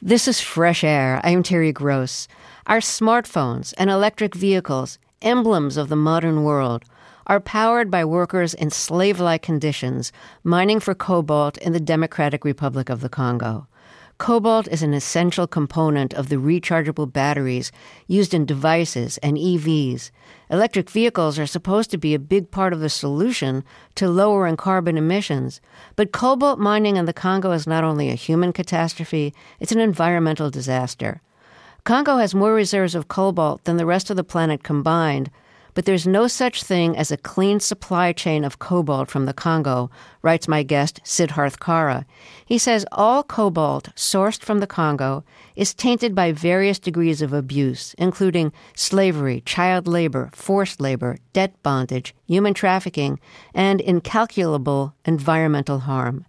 This is Fresh Air. I am Terry Gross. Our smartphones and electric vehicles, emblems of the modern world, are powered by workers in slave like conditions mining for cobalt in the Democratic Republic of the Congo. Cobalt is an essential component of the rechargeable batteries used in devices and EVs. Electric vehicles are supposed to be a big part of the solution to lowering carbon emissions. But cobalt mining in the Congo is not only a human catastrophe, it's an environmental disaster. Congo has more reserves of cobalt than the rest of the planet combined, but there's no such thing as a clean supply chain of cobalt from the Congo, writes my guest, Siddharth Kara. He says all cobalt sourced from the Congo is tainted by various degrees of abuse, including slavery, child labor, forced labor, debt bondage, human trafficking, and incalculable environmental harm.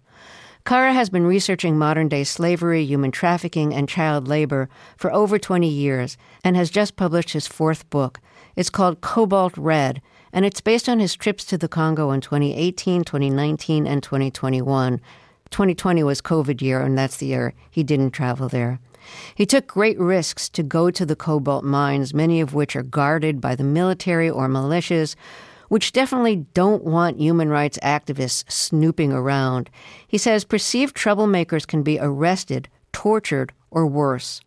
Kara has been researching modern day slavery, human trafficking, and child labor for over 20 years and has just published his fourth book, it's called Cobalt Red, and it's based on his trips to the Congo in 2018, 2019, and 2021. 2020 was COVID year, and that's the year he didn't travel there. He took great risks to go to the cobalt mines, many of which are guarded by the military or militias, which definitely don't want human rights activists snooping around. He says perceived troublemakers can be arrested, tortured, or worse.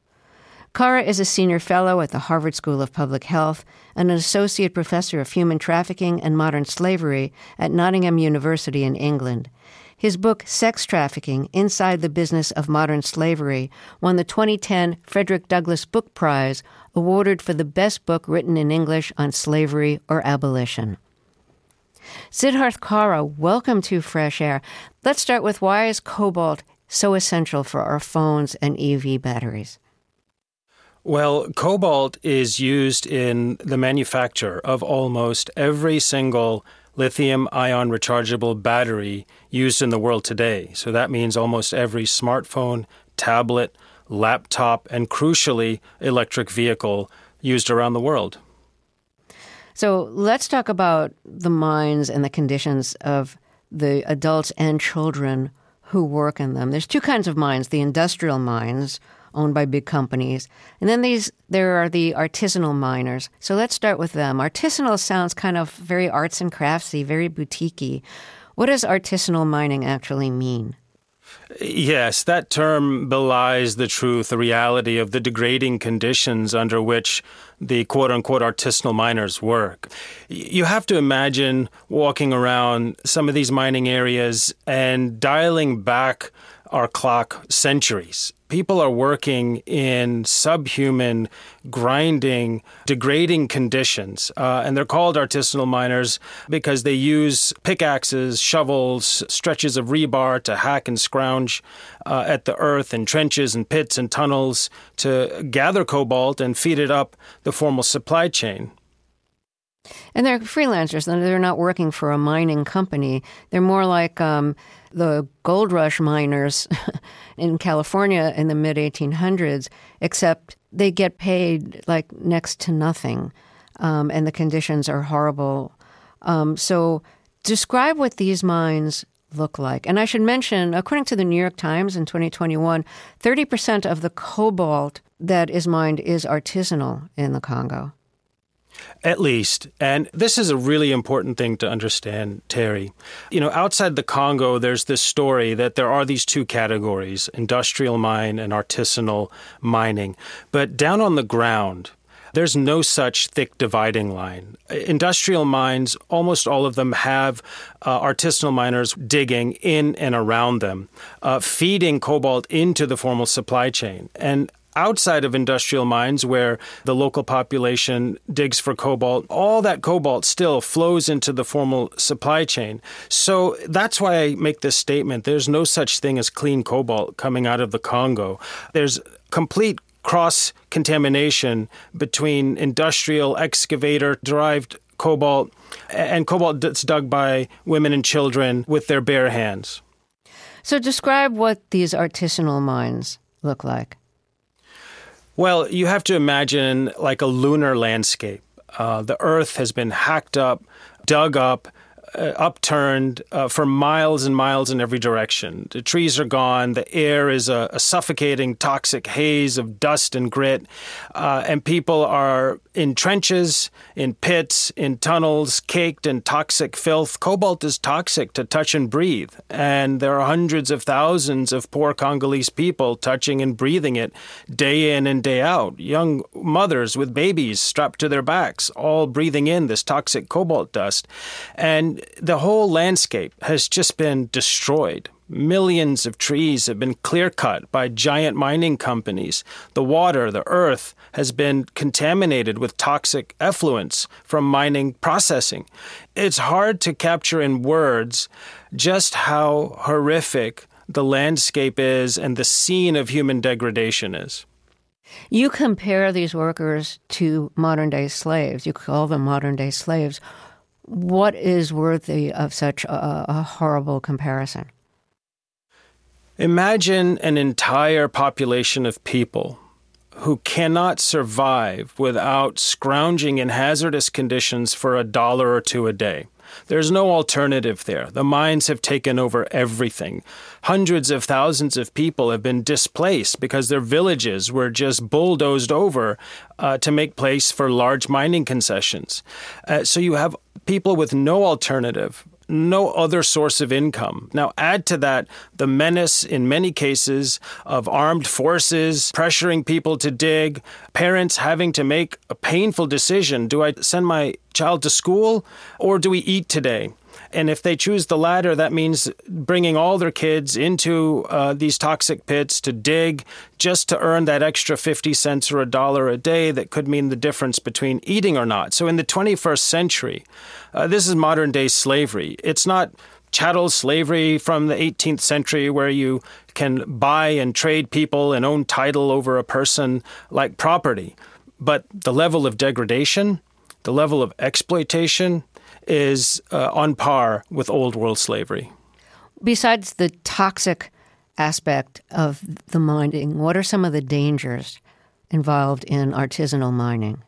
Kara is a senior fellow at the Harvard School of Public Health and an associate professor of human trafficking and modern slavery at Nottingham University in England. His book, Sex Trafficking Inside the Business of Modern Slavery, won the 2010 Frederick Douglass Book Prize, awarded for the best book written in English on slavery or abolition. Siddharth Kara, welcome to Fresh Air. Let's start with why is cobalt so essential for our phones and EV batteries? Well, cobalt is used in the manufacture of almost every single lithium ion rechargeable battery used in the world today. So that means almost every smartphone, tablet, laptop, and crucially, electric vehicle used around the world. So let's talk about the mines and the conditions of the adults and children who work in them. There's two kinds of mines the industrial mines, owned by big companies. And then these there are the artisanal miners. So let's start with them. Artisanal sounds kind of very arts and craftsy, very boutiquey. What does artisanal mining actually mean? Yes, that term belies the truth, the reality of the degrading conditions under which the quote unquote artisanal miners work. You have to imagine walking around some of these mining areas and dialing back our clock centuries people are working in subhuman, grinding, degrading conditions. Uh, and they're called artisanal miners because they use pickaxes, shovels, stretches of rebar to hack and scrounge uh, at the earth in trenches and pits and tunnels to gather cobalt and feed it up the formal supply chain. And they're freelancers, they're not working for a mining company. They're more like um, the gold rush miners in California in the mid 1800s, except they get paid like next to nothing, um, and the conditions are horrible. Um, so, describe what these mines look like. And I should mention, according to the New York Times in 2021, 30% of the cobalt that is mined is artisanal in the Congo. At least. And this is a really important thing to understand, Terry. You know, outside the Congo, there's this story that there are these two categories industrial mine and artisanal mining. But down on the ground, there's no such thick dividing line. Industrial mines, almost all of them have uh, artisanal miners digging in and around them, uh, feeding cobalt into the formal supply chain. And outside of industrial mines where the local population digs for cobalt, all that cobalt still flows into the formal supply chain. So that's why I make this statement. There's no such thing as clean cobalt coming out of the Congo. There's complete cross contamination between industrial excavator derived cobalt and cobalt that's dug by women and children with their bare hands. So describe what these artisanal mines look like. Well, you have to imagine like a lunar landscape. Uh, the earth has been hacked up, dug up, upturned uh, for miles and miles in every direction. The trees are gone. The air is a, a suffocating, toxic haze of dust and grit. Uh, and people are in trenches, in pits, in tunnels, caked in toxic filth. Cobalt is toxic to touch and breathe. And there are hundreds of thousands of poor Congolese people touching and breathing it day in and day out. Young mothers with babies strapped to their backs, all breathing in this toxic cobalt dust. And the whole landscape has just been destroyed. Millions of trees have been clear cut by giant mining companies. The water, the earth, has been contaminated with toxic effluents from mining processing. It's hard to capture in words just how horrific the landscape is and the scene of human degradation is. You compare these workers to modern day slaves. You call them modern day slaves. What is worthy of such a, a horrible comparison? Imagine an entire population of people who cannot survive without scrounging in hazardous conditions for a dollar or two a day. There's no alternative there. The mines have taken over everything. Hundreds of thousands of people have been displaced because their villages were just bulldozed over uh, to make place for large mining concessions. Uh, so you have people with no alternative no other source of income. Now, add to that the menace in many cases of armed forces pressuring people to dig, parents having to make a painful decision do I send my child to school or do we eat today? And if they choose the latter, that means bringing all their kids into uh, these toxic pits to dig just to earn that extra 50 cents or a dollar a day that could mean the difference between eating or not. So in the 21st century, uh, this is modern day slavery. It's not chattel slavery from the 18th century where you can buy and trade people and own title over a person like property. But the level of degradation, the level of exploitation, is uh, on par with old world slavery. Besides the toxic aspect of the mining, what are some of the dangers involved in artisanal mining?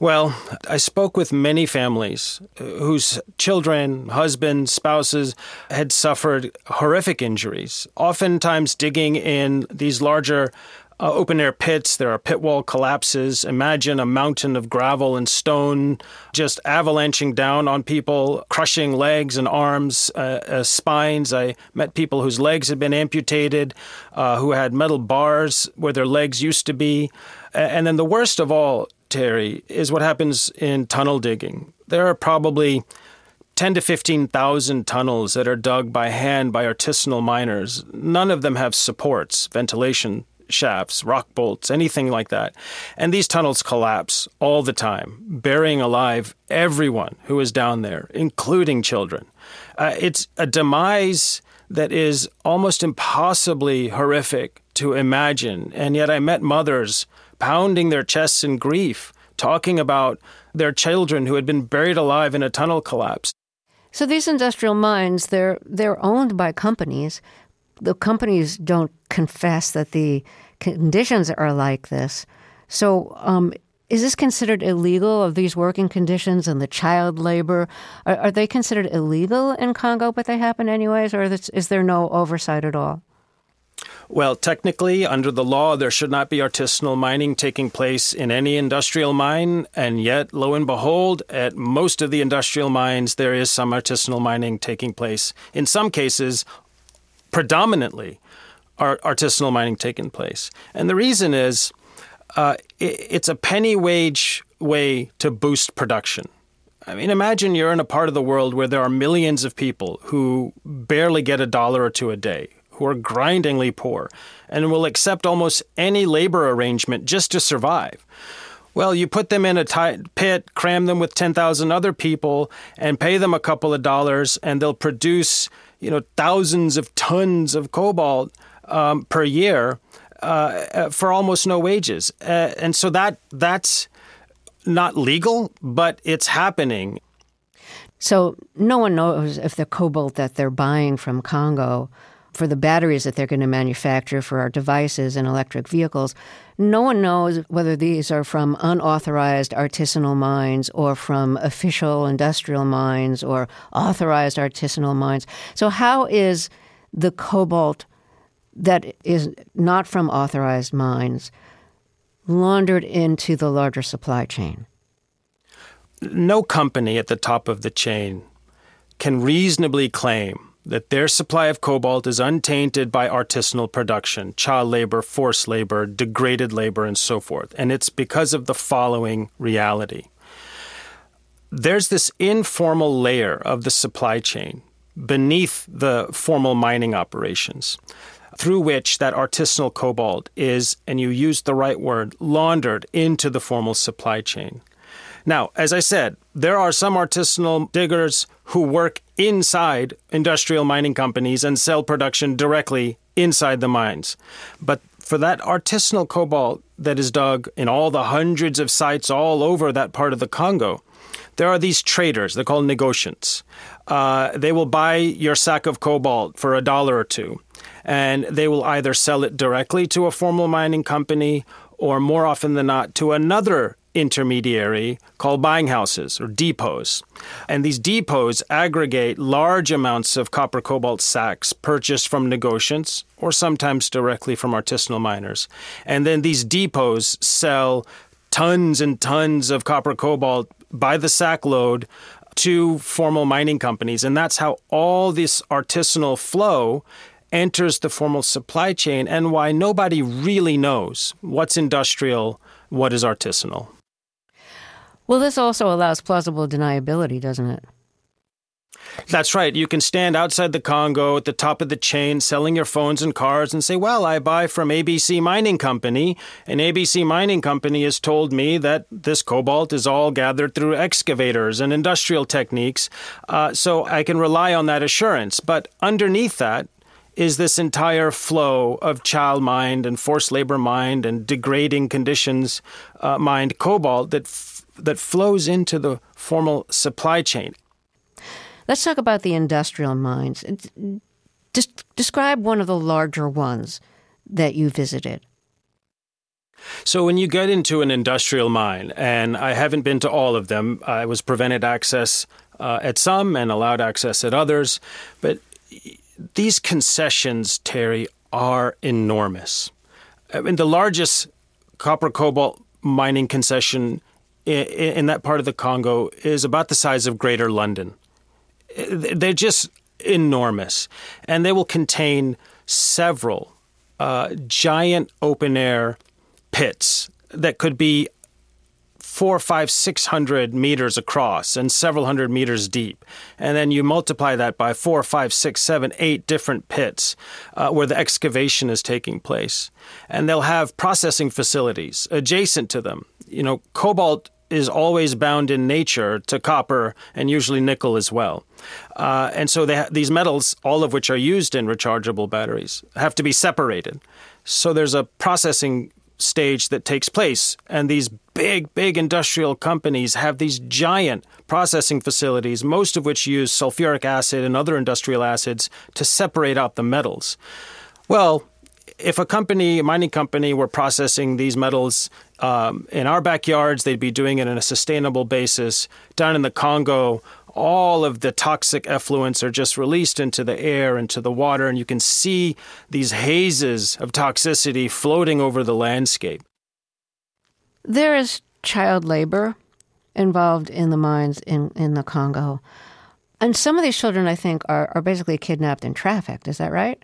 Well, I spoke with many families uh, whose children, husbands, spouses had suffered horrific injuries, oftentimes digging in these larger uh, open air pits. There are pit wall collapses. Imagine a mountain of gravel and stone just avalanching down on people, crushing legs and arms, uh, uh, spines. I met people whose legs had been amputated, uh, who had metal bars where their legs used to be. And then the worst of all, Terry, is what happens in tunnel digging. There are probably 10 to 15,000 tunnels that are dug by hand by artisanal miners. None of them have supports, ventilation shafts, rock bolts, anything like that. And these tunnels collapse all the time, burying alive everyone who is down there, including children. Uh, it's a demise that is almost impossibly horrific to imagine. And yet I met mothers pounding their chests in grief, talking about their children who had been buried alive in a tunnel collapse. So these industrial mines, they're they're owned by companies the companies don't confess that the conditions are like this. So, um, is this considered illegal of these working conditions and the child labor? Are, are, they considered illegal in Congo, but they happen anyways, or is, is there no oversight at all? Well, technically, under the law, there should not be artisanal mining taking place in any industrial mine. And yet, lo and behold, at most of the industrial mines, there is some artisanal mining taking place. In some cases, predominantly art, artisanal mining taking place. And the reason is uh, it, it's a penny wage way to boost production. I mean, imagine you're in a part of the world where there are millions of people who barely get a dollar or two a day, who are grindingly poor, and will accept almost any labor arrangement just to survive. Well, you put them in a tight pit, cram them with 10,000 other people, and pay them a couple of dollars, and they'll produce you know thousands of tons of cobalt um, per year uh, uh, for almost no wages, uh, and so that that's not legal, but it's happening. So no one knows if the cobalt that they're buying from Congo for the batteries that they're going to manufacture for our devices and electric vehicles. No one knows whether these are from unauthorized artisanal mines or from official industrial mines or authorized artisanal mines. So, how is the cobalt that is not from authorized mines laundered into the larger supply chain? No company at the top of the chain can reasonably claim that their supply of cobalt is untainted by artisanal production, child labor, forced labor, degraded labor, and so forth. And it's because of the following reality there's this informal layer of the supply chain beneath the formal mining operations through which that artisanal cobalt is, and you used the right word, laundered into the formal supply chain. Now, as I said, there are some artisanal diggers who work inside industrial mining companies and sell production directly inside the mines. But for that artisanal cobalt that is dug in all the hundreds of sites all over that part of the Congo, there are these traders, they're called negotiants. Uh, they will buy your sack of cobalt for a dollar or two, and they will either sell it directly to a formal mining company or more often than not to another intermediary called buying houses or depots. And these depots aggregate large amounts of copper cobalt sacks purchased from negotiants or sometimes directly from artisanal miners. And then these depots sell tons and tons of copper cobalt by the sack load to formal mining companies. And that's how all this artisanal flow enters the formal supply chain and why nobody really knows what's industrial, what is artisanal. Well, this also allows plausible deniability, doesn't it? That's right. You can stand outside the Congo at the top of the chain selling your phones and cars and say, Well, I buy from ABC Mining Company, and ABC Mining Company has told me that this cobalt is all gathered through excavators and industrial techniques, uh, so I can rely on that assurance. But underneath that, is this entire flow of child mind and forced labor mind and degrading conditions uh, mined cobalt that that flows into the formal supply chain. Let's talk about the industrial mines. Just describe one of the larger ones that you visited. So, when you get into an industrial mine, and I haven't been to all of them, I was prevented access uh, at some and allowed access at others, but these concessions, Terry, are enormous. I mean, the largest copper cobalt mining concession in, in that part of the Congo is about the size of Greater London. They're just enormous, and they will contain several uh, giant open air pits that could be four, five, six hundred meters across and several hundred meters deep. And then you multiply that by four, five, six, seven, eight different pits uh, where the excavation is taking place. And they'll have processing facilities adjacent to them. You know, cobalt is always bound in nature to copper and usually nickel as well. Uh, and so ha- these metals, all of which are used in rechargeable batteries, have to be separated. So there's a processing stage that takes place. And these big, big industrial companies have these giant processing facilities, most of which use sulfuric acid and other industrial acids to separate out the metals. Well, if a company, a mining company, were processing these metals um, in our backyards, they'd be doing it on a sustainable basis. Down in the Congo, all of the toxic effluents are just released into the air, into the water, and you can see these hazes of toxicity floating over the landscape. There is child labor involved in the mines in, in the Congo. And some of these children, I think, are, are basically kidnapped and trafficked. Is that right?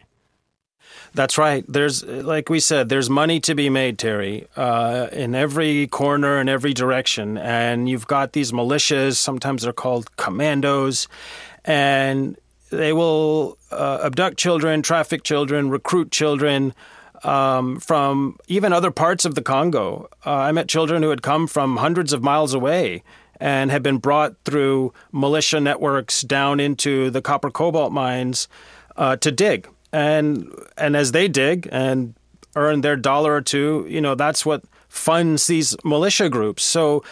That's right. There's, like we said, there's money to be made, Terry, uh, in every corner and every direction. And you've got these militias, sometimes they're called commandos, and they will uh, abduct children, traffic children, recruit children. Um, from even other parts of the Congo. Uh, I met children who had come from hundreds of miles away and had been brought through militia networks down into the copper cobalt mines uh, to dig and and as they dig and earn their dollar or two, you know that's what funds these militia groups. So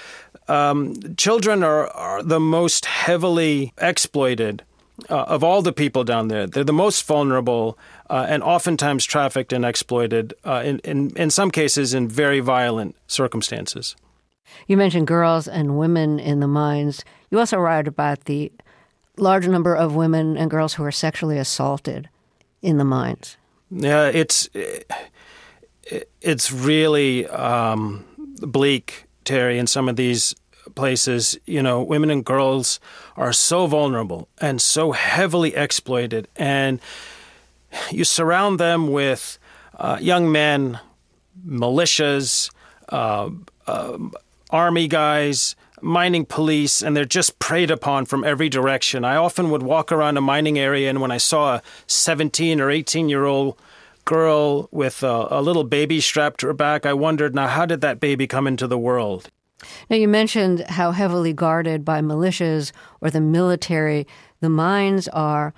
um, children are, are the most heavily exploited uh, of all the people down there. They're the most vulnerable uh, and oftentimes trafficked and exploited, uh, in, in, in some cases, in very violent circumstances. You mentioned girls and women in the mines. You also write about the large number of women and girls who are sexually assaulted in the mines. Yeah, it's it's really um, bleak, Terry, in some of these places. You know, women and girls are so vulnerable and so heavily exploited, and you surround them with uh, young men, militias, uh, uh, army guys, mining police, and they're just preyed upon from every direction. I often would walk around a mining area, and when I saw a 17 or 18 year old girl with a, a, little baby strapped to her back, I wondered, now, how did that baby come into the world? Now, you mentioned how heavily guarded by militias or the military the mines are.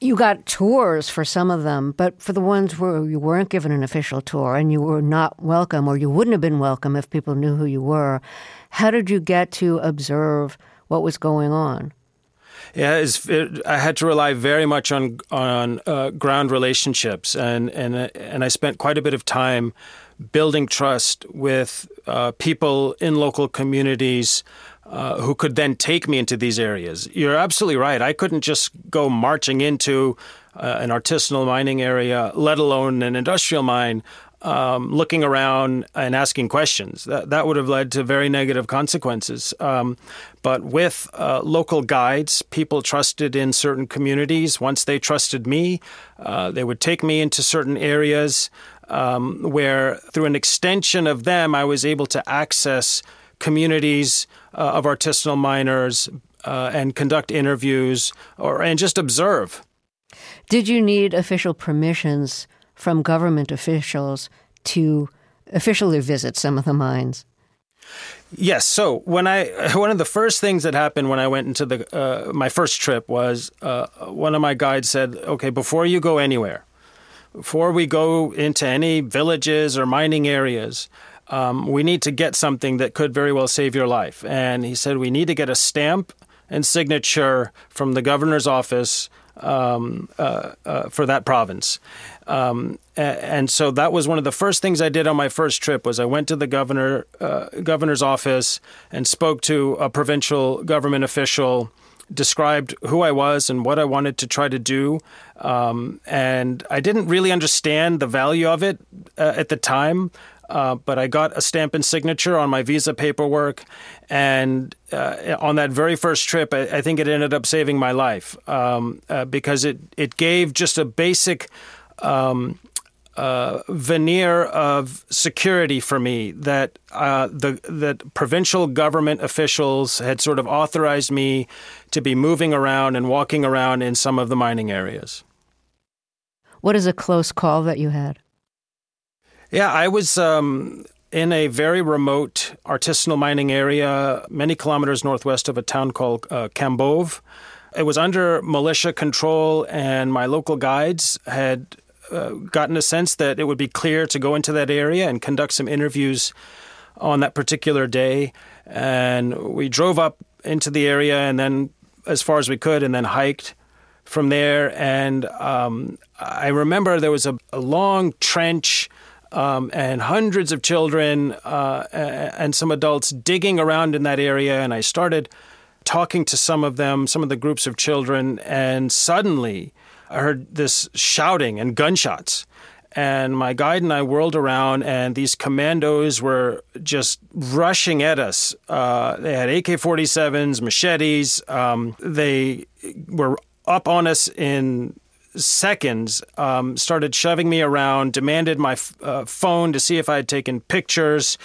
You got tours for some of them, but for the ones where you weren't given an official tour and you were not welcome, or you wouldn't have been welcome if people knew who you were, how did you get to observe what was going on? Yeah, it, I had to rely very much on on uh, ground relationships, and and and I spent quite a bit of time building trust with uh, people in local communities uh, who could then take me into these areas. You're absolutely right. I couldn't just go marching into uh, an artisanal mining area, let alone an industrial mine, um, looking around and asking questions. That, that would have led to very negative consequences. Um, but with uh, local guides, people trusted in certain communities. Once they trusted me, uh, they would take me into certain areas um, where, through an extension of them, I was able to access communities uh, of artisanal miners uh, and conduct interviews or and just observe. Did you need official permissions from government officials to officially visit some of the mines? Yes. So when I one of the first things that happened when I went into the uh, my first trip was uh, one of my guides said, "Okay, before you go anywhere, before we go into any villages or mining areas." Um, we need to get something that could very well save your life. And he said, We need to get a stamp and signature from the governor's office um, uh, uh, for that province. Um, and so that was one of the first things I did on my first trip was I went to the governor uh, governor's office and spoke to a provincial government official, described who I was and what I wanted to try to do. Um, and I didn't really understand the value of it uh, at the time. Uh, but I got a stamp and signature on my visa paperwork, and uh, on that very first trip, I, I, think it ended up saving my life um, uh, because it it gave just a basic um, uh, veneer of security for me that uh, the that provincial government officials had sort of authorized me to be moving around and walking around in some of the mining areas. What is a close call that you had? Yeah, I was um, in a very remote artisanal mining area, many kilometers northwest of a town called uh. It was under militia control, and my local guides had uh, gotten a sense that it would be clear to go into that area and conduct some interviews on that particular day. And we drove up into the area and then as far as we could, and then hiked from there. And um, I remember there was a, a long trench. Um, and hundreds of children uh, and some adults digging around in that area. And I started talking to some of them, some of the groups of children, and suddenly I heard this shouting and gunshots. And my guide and I whirled around, and these commandos were just rushing at us. Uh, they had AK 47s, machetes. Um, they were up on us in seconds, um, started shoving me around, demanded my f- uh, phone to see if I had taken pictures,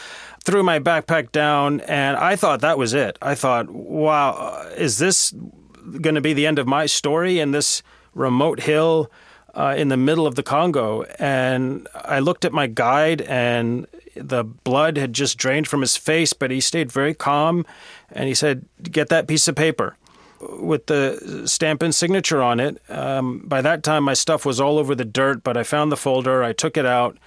threw my backpack down, and I thought that was it. I thought, wow, is this going to be the end of my story? in this remote hill uh, in the middle of the Congo. And I looked at my guide, and the blood had just drained from his face, but he stayed very calm. And he said, Get that piece of paper with the stamp and signature on it. Um, by that time, my stuff was all over the dirt, but I found the folder. I took it out.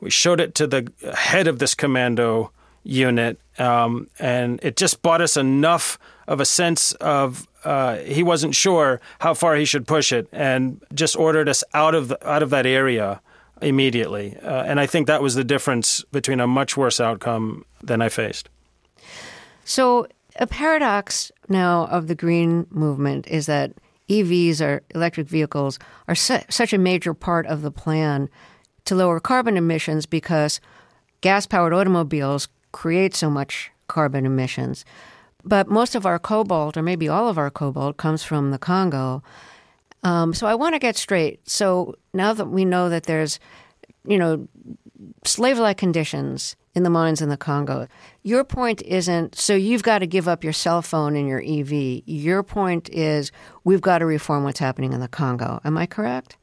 We showed it to the head of this commando unit, um, and it just bought us enough of a sense of uh, he wasn't sure how far he should push it, and just ordered us out of the, out of that area immediately. Uh, and I think that was the difference between a much worse outcome than I faced. So, a paradox now of the green movement is that EVs or electric vehicles are su- such a major part of the plan to lower carbon emissions because gas powered automobiles create so much carbon emissions. But most of our cobalt, or maybe all of our cobalt, comes from the Congo. Um, so I want to get straight. So now that we know that there's, you know, slave like conditions in the mines in the Congo, your point isn't so you've got to give up your cell phone and your EV. Your point is we've got to reform what's happening in the Congo. Am I correct?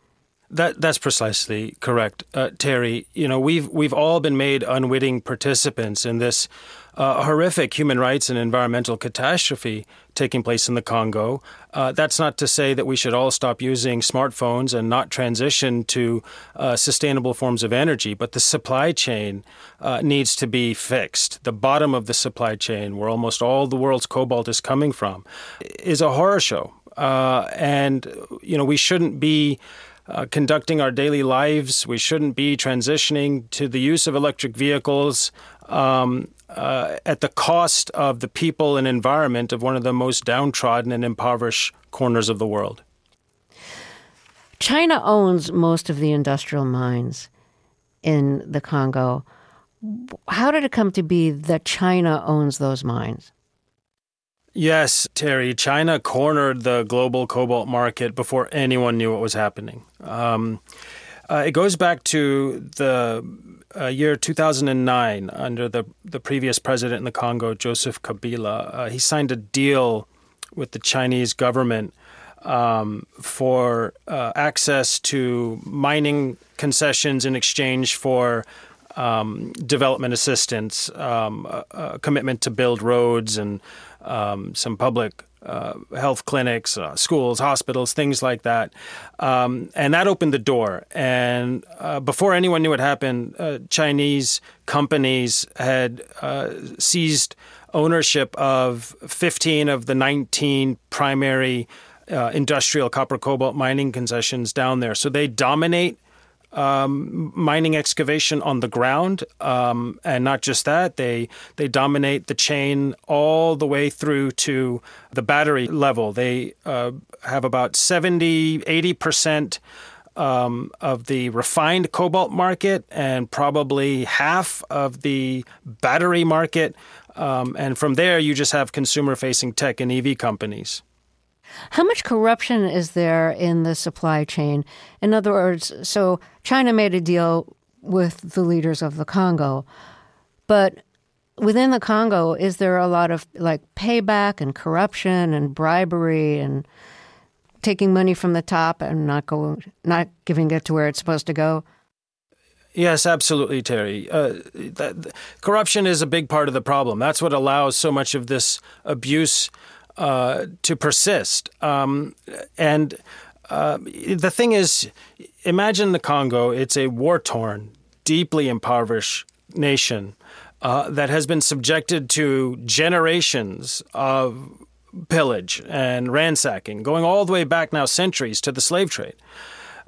That that's precisely correct, uh, Terry. You know, we've we've all been made unwitting participants in this uh, horrific human rights and environmental catastrophe taking place in the Congo. Uh, that's not to say that we should all stop using smartphones and not transition to uh, sustainable forms of energy, but the supply chain uh, needs to be fixed. The bottom of the supply chain, where almost all the world's cobalt is coming from, is a horror show, uh, and you know we shouldn't be uh, conducting our daily lives. We shouldn't be transitioning to the use of electric vehicles um, uh, at the cost of the people and environment of one of the most downtrodden and impoverished corners of the world. China owns most of the industrial mines in the Congo. How did it come to be that China owns those mines? Yes, Terry. China cornered the global cobalt market before anyone knew what was happening. Um, uh, it goes back to the uh, year 2009 under the, the previous president in the Congo, Joseph Kabila. Uh, he signed a deal with the Chinese government um, for uh, access to mining concessions in exchange for um, development assistance, um, a, a, commitment to build roads and um, some public uh, health clinics, uh, schools, hospitals, things like that. Um, and that opened the door. And uh, before anyone knew what happened, uh, Chinese companies had uh, seized ownership of 15 of the 19 primary uh, industrial copper cobalt mining concessions down there. So they dominate um, mining excavation on the ground, um, and not just that, they they dominate the chain all the way through to the battery level. They uh, have about 70, 80 percent. Um, of the refined cobalt market and probably half of the battery market. Um, and from there, you just have consumer facing tech and EV companies. How much corruption is there in the supply chain? In other words, so China made a deal with the leaders of the Congo, but within the Congo, is there a lot of like payback and corruption and bribery and taking money from the top and not going, not giving it to where it's supposed to go? Yes, absolutely, Terry. Uh, that, corruption is a big part of the problem. That's what allows so much of this abuse uh, to persist. Um, and uh, the thing is, imagine the Congo. It's a war torn, deeply impoverished nation uh, that has been subjected to generations of pillage and ransacking, going all the way back now centuries to the slave trade.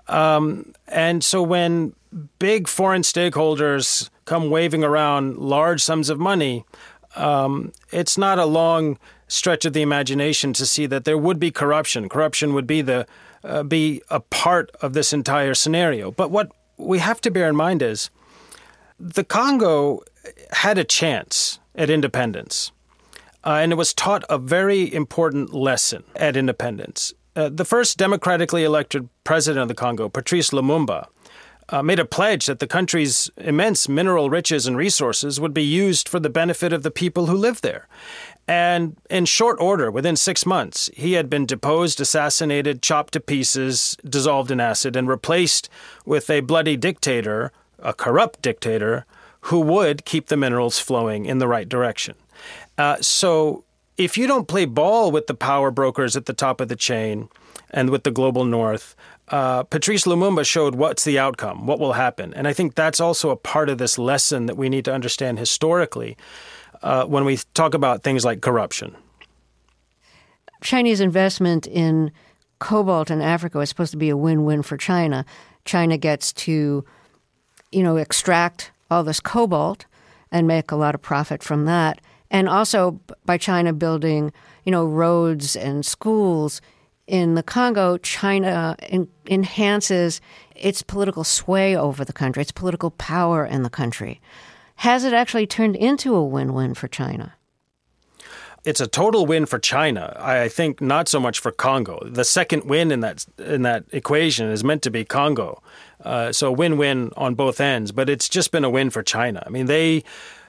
Um, and so when big foreign stakeholders come waving around large sums of money, um, it's not a long stretch of the imagination to see that there would be corruption. Corruption would be the uh, be a part of this entire scenario. But what we have to bear in mind is the Congo had a chance at independence, uh, and it was taught a very important lesson at independence. Uh, the first democratically elected president of the Congo, Patrice Lumumba, uh, made a pledge that the country's immense mineral riches and resources would be used for the benefit of the people who live there. And in short order, within six months, he had been deposed, assassinated, chopped to pieces, dissolved in acid, and replaced with a bloody dictator, a corrupt dictator, who would keep the minerals flowing in the right direction. Uh, so if you don't play ball with the power brokers at the top of the chain and with the global north, uh, Patrice Lumumba showed what's the outcome, what will happen. And I think that's also a part of this lesson that we need to understand historically uh, when we talk about things like corruption. Chinese investment in cobalt in Africa is supposed to be a win-win for China. China gets to, you know, extract all this cobalt and make a lot of profit from that. And also by China building, you know, roads and schools in the Congo, China in, enhances its political sway over the country, its political power in the country. Has it actually turned into a win win for China? It's a total win for China. I think not so much for Congo. The second win in that in that equation is meant to be Congo, uh, so win-win on both ends. But it's just been a win for China. I mean, they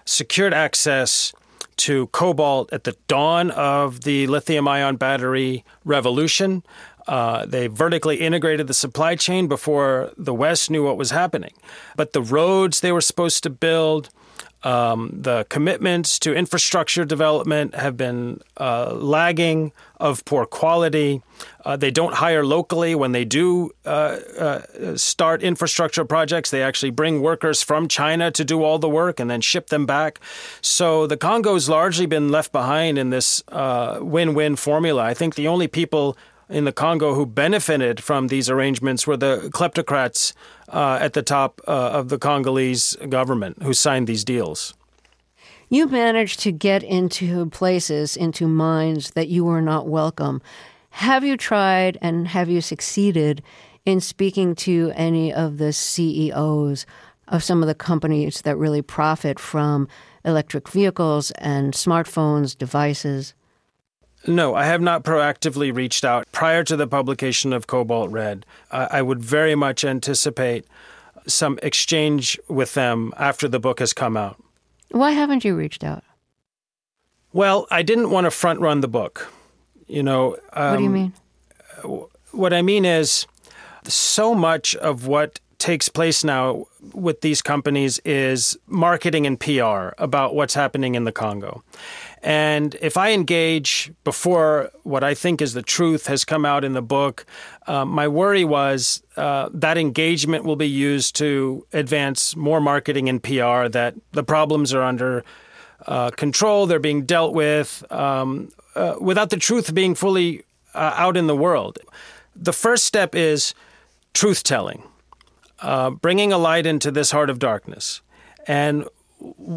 secured access to cobalt at the dawn of the lithium ion battery revolution. Uh, they vertically integrated the supply chain before the West knew what was happening. But the roads they were supposed to build, um, the commitments to infrastructure development have been uh, lagging, of poor quality. Uh, they don't hire locally when they do uh, uh, start infrastructure projects. They actually bring workers from China to do all the work and then ship them back. So the Congo's largely been left behind in this uh, win win formula. I think the only people in the Congo who benefited from these arrangements were the kleptocrats uh, at the top uh, of the Congolese government who signed these deals. You managed to get into places, into mines that you were not welcome. Have you tried and have you succeeded in speaking to any of the CEOs of some of the companies that really profit from electric vehicles and smartphones, devices? No, I have not proactively reached out prior to the publication of Cobalt Red. I would very much anticipate some exchange with them after the book has come out. Why haven't you reached out? Well, I didn't want to front run the book. You know, um, what do you um, mean? What I mean is, so much of what takes place now with these companies is marketing and PR about what's happening in the Congo. And if I engage before what I think is the truth has come out in the book, uh, my worry was uh, that engagement will be used to advance more marketing and PR, that the problems are under uh, control, they're being dealt with, um, uh, without the truth being fully uh, out in the world. The first step is truth telling uh, bringing a light into this heart of darkness. And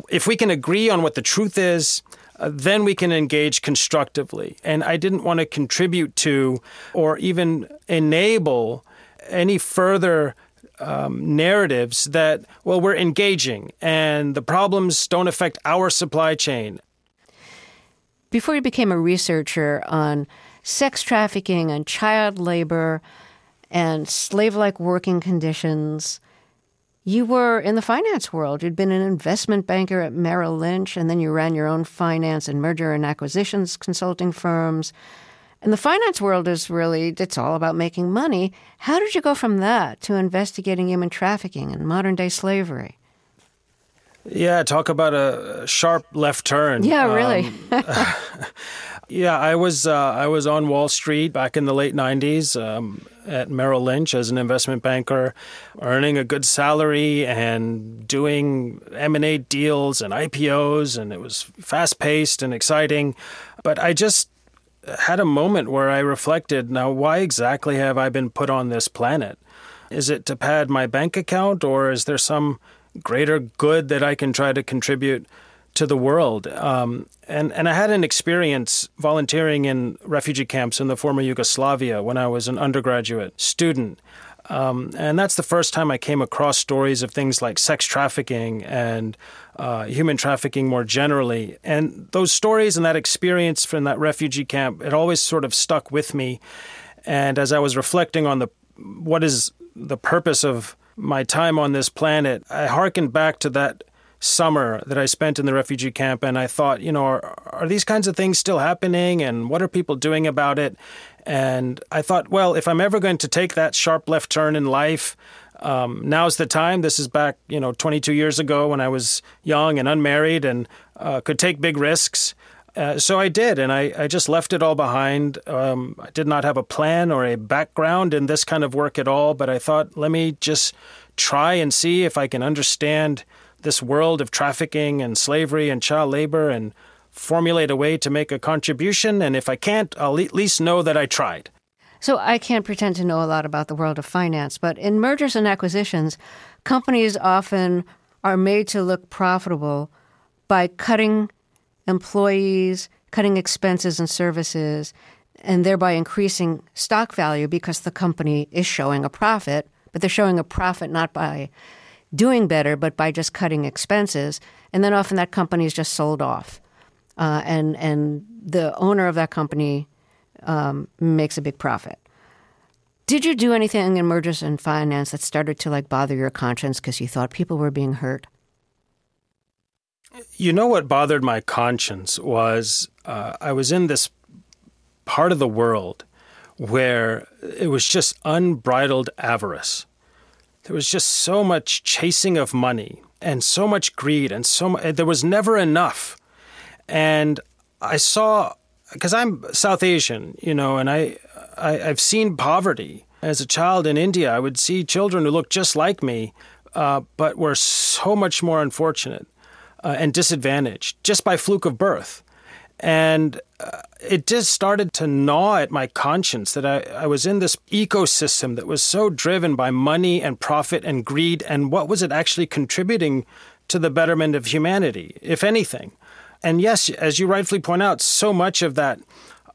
if we can agree on what the truth is, uh, then we can engage constructively. And I didn't want to contribute to or even enable any further um, narratives that, well, we're engaging and the problems don't affect our supply chain. Before you became a researcher on sex trafficking and child labor, and slave like working conditions. You were in the finance world. You'd been an investment banker at Merrill Lynch, and then you ran your own finance and merger and acquisitions consulting firms. And the finance world is really, it's all about making money. How did you go from that to investigating human trafficking and modern day slavery? Yeah, talk about a sharp left turn. Yeah, really. Um, yeah, I was uh, I was on Wall Street back in the late '90s um, at Merrill Lynch as an investment banker, earning a good salary and doing M and A deals and IPOs, and it was fast paced and exciting. But I just had a moment where I reflected: now, why exactly have I been put on this planet? Is it to pad my bank account, or is there some greater good that I can try to contribute to the world. Um, and, and I had an experience volunteering in refugee camps in the former Yugoslavia when I was an undergraduate student. Um, and that's the first time I came across stories of things like sex trafficking and uh, human trafficking more generally. And those stories and that experience from that refugee camp, it always sort of stuck with me. And as I was reflecting on the what is the purpose of my time on this planet, I harkened back to that summer that I spent in the refugee camp, and I thought, you know, are, are these kinds of things still happening, and what are people doing about it? And I thought, well, if I'm ever going to take that sharp left turn in life, um, now's the time. This is back, you know, 22 years ago when I was young and unmarried and uh, could take big risks. Uh, so I did, and I, I, just left it all behind. Um, I did not have a plan or a background in this kind of work at all, but I thought, let me just try and see if I can understand this world of trafficking and slavery and child labor and formulate a way to make a contribution. And if I can't, I'll at least know that I tried. So I can't pretend to know a lot about the world of finance, but in mergers and acquisitions, companies often are made to look profitable by cutting employees, cutting expenses and services, and thereby increasing stock value because the company is showing a profit, but they're showing a profit not by doing better, but by just cutting expenses. And then often that company is just sold off. Uh, and, and the owner of that company um, makes a big profit. Did you do anything in mergers and finance that started to like bother your conscience because you thought people were being hurt? You know what bothered my conscience was uh, I was in this part of the world where it was just unbridled avarice. There was just so much chasing of money and so much greed and so there was never enough. And I saw because I'm South Asian, you know, and I, I have seen poverty as a child in India. I would see children who looked just like me, uh, but were so much more unfortunate uh, and disadvantaged just by fluke of birth. And uh, it just started to gnaw at my conscience that I, I was in this ecosystem that was so driven by money and profit and greed. And what was it actually contributing to the betterment of humanity, if anything? And yes, as you rightfully point out, so much of that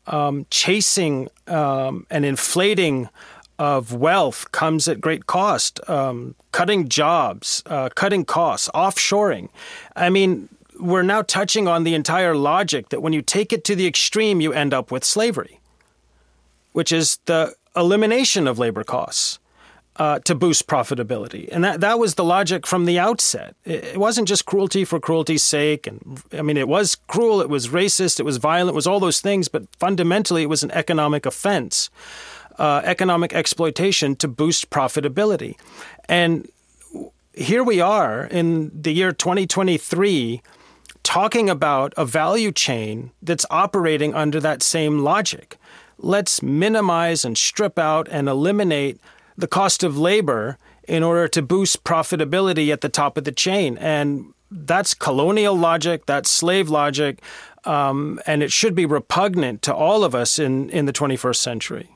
um, chasing um, and inflating of wealth comes at great cost. Um, cutting jobs, uh, cutting costs, offshoring. I mean, we're now touching on the entire logic that when you take it to the extreme, you end up with slavery, which is the elimination of labor costs. Uh, to boost profitability. And that, that was the logic from the outset. It, it, wasn't just cruelty for cruelty's sake. And I mean, it was cruel, it was racist, it was violent, it was all those things, but fundamentally, it was an economic offense, uh, economic exploitation to boost profitability. And here we are in the year 2023 talking about a value chain that's operating under that same logic. Let's minimize and strip out and eliminate the cost of labor in order to boost profitability at the top of the chain. And that's colonial logic, that's slave logic, um, and it should be repugnant to all of us in, in the 21st century.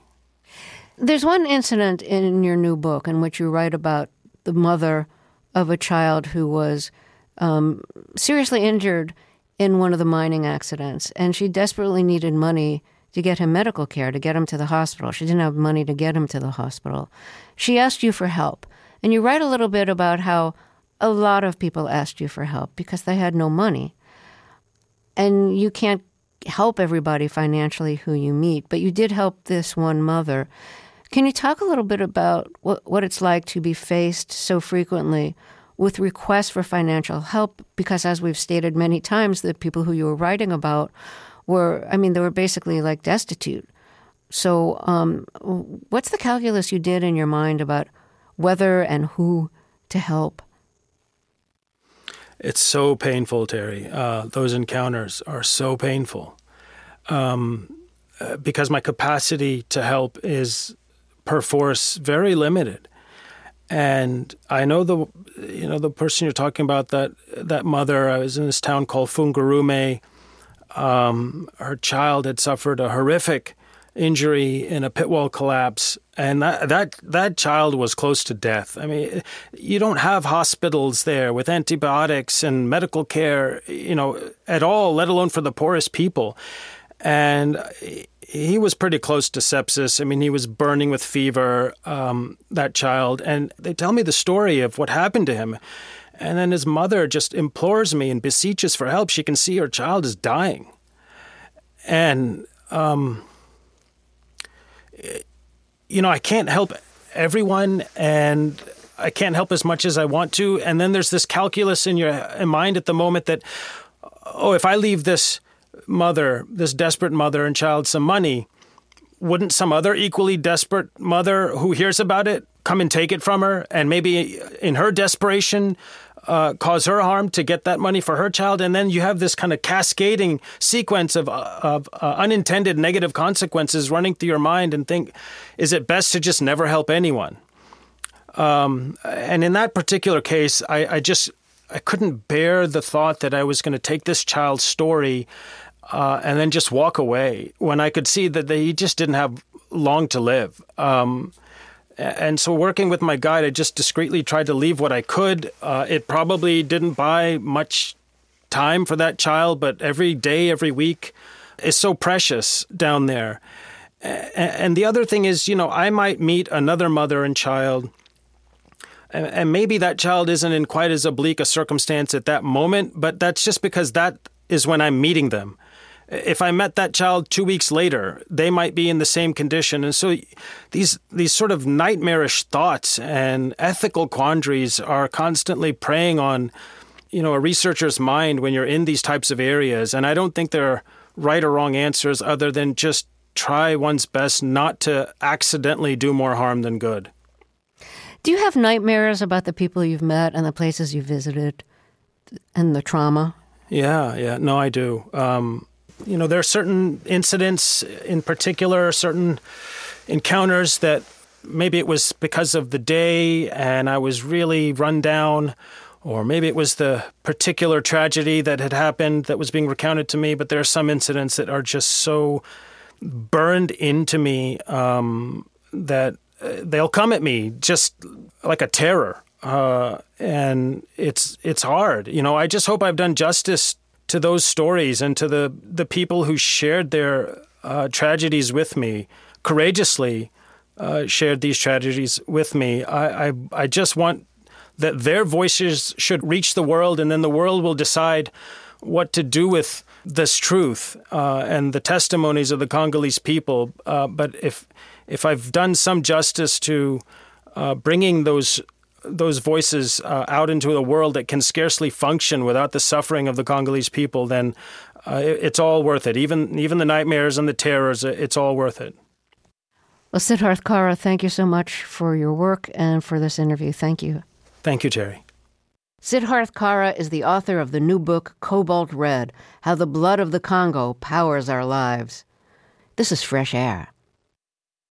There's one incident in your new book in which you write about the mother of a child who was um, seriously injured in one of the mining accidents, and she desperately needed money to get him medical care, to get him to the hospital. She didn't have money to get him to the hospital. She asked you for help. And you write a little bit about how a lot of people asked you for help because they had no money. And you can't help everybody financially who you meet, but you did help this one mother. Can you talk a little bit about what, what it's like to be faced so frequently with requests for financial help? Because, as we've stated many times, the people who you were writing about were, I mean, they were basically like destitute. So, um, what's the calculus you did in your mind about whether and who to help? It's so painful, Terry. Uh, those encounters are so painful um, uh, because my capacity to help is perforce very limited. And I know the, you know, the person you're talking about that that mother. I was in this town called Fungurume um, her child had suffered a horrific injury in a pit wall collapse, and that that that child was close to death. I mean, you don't have hospitals there with antibiotics and medical care, you know, at all, let alone for the poorest people. And he was pretty close to sepsis. I mean, he was burning with fever. Um, that child, and they tell me the story of what happened to him. And then his mother just implores me and beseeches for help. She can see her child is dying. And, um, you know, I can't help everyone and I can't help as much as I want to. And then there's this calculus in your mind at the moment that, oh, if I leave this mother, this desperate mother and child some money, wouldn't some other equally desperate mother who hears about it come and take it from her and maybe in her desperation uh, cause her harm to get that money for her child, and then you have this kind of cascading sequence of, uh, of uh, unintended negative consequences running through your mind, and think, is it best to just never help anyone? Um, and in that particular case, I, I just I couldn't bear the thought that I was going to take this child's story uh, and then just walk away when I could see that they, he just didn't have long to live. Um, and so, working with my guide, I just discreetly tried to leave what I could. Uh, it probably didn't buy much time for that child, but every day, every week is so precious down there. And the other thing is, you know, I might meet another mother and child, and maybe that child isn't in quite as oblique a circumstance at that moment, but that's just because that is when I'm meeting them. If I met that child two weeks later, they might be in the same condition. And so these these sort of nightmarish thoughts and ethical quandaries are constantly preying on, you know, a researcher's mind when you're in these types of areas. And I don't think there are right or wrong answers other than just try one's best not to accidentally do more harm than good. Do you have nightmares about the people you've met and the places you visited and the trauma? Yeah, yeah. No, I do. Um, you know, there are certain incidents in particular, certain encounters that maybe it was because of the day and I was really run down, or maybe it was the particular tragedy that had happened that was being recounted to me. But there are some incidents that are just so burned into me um, that uh, they'll come at me just like a terror. Uh, and it's it's hard. You know, I just hope I've done justice to those stories and to the the people who shared their uh, tragedies with me courageously uh, shared these tragedies with me. I, I I just want that their voices should reach the world, and then the world will decide what to do with this truth uh, and the testimonies of the Congolese people. Uh, but if if I've done some justice to uh, bringing those those voices uh, out into the world that can scarcely function without the suffering of the Congolese people, then uh, it, it's all worth it. Even even the nightmares and the terrors, it's all worth it. Well, Siddharth Kara, thank you so much for your work and for this interview. Thank you. Thank you, Terry. Siddharth Kara is the author of the new book, Cobalt Red How the Blood of the Congo Powers Our Lives. This is Fresh Air.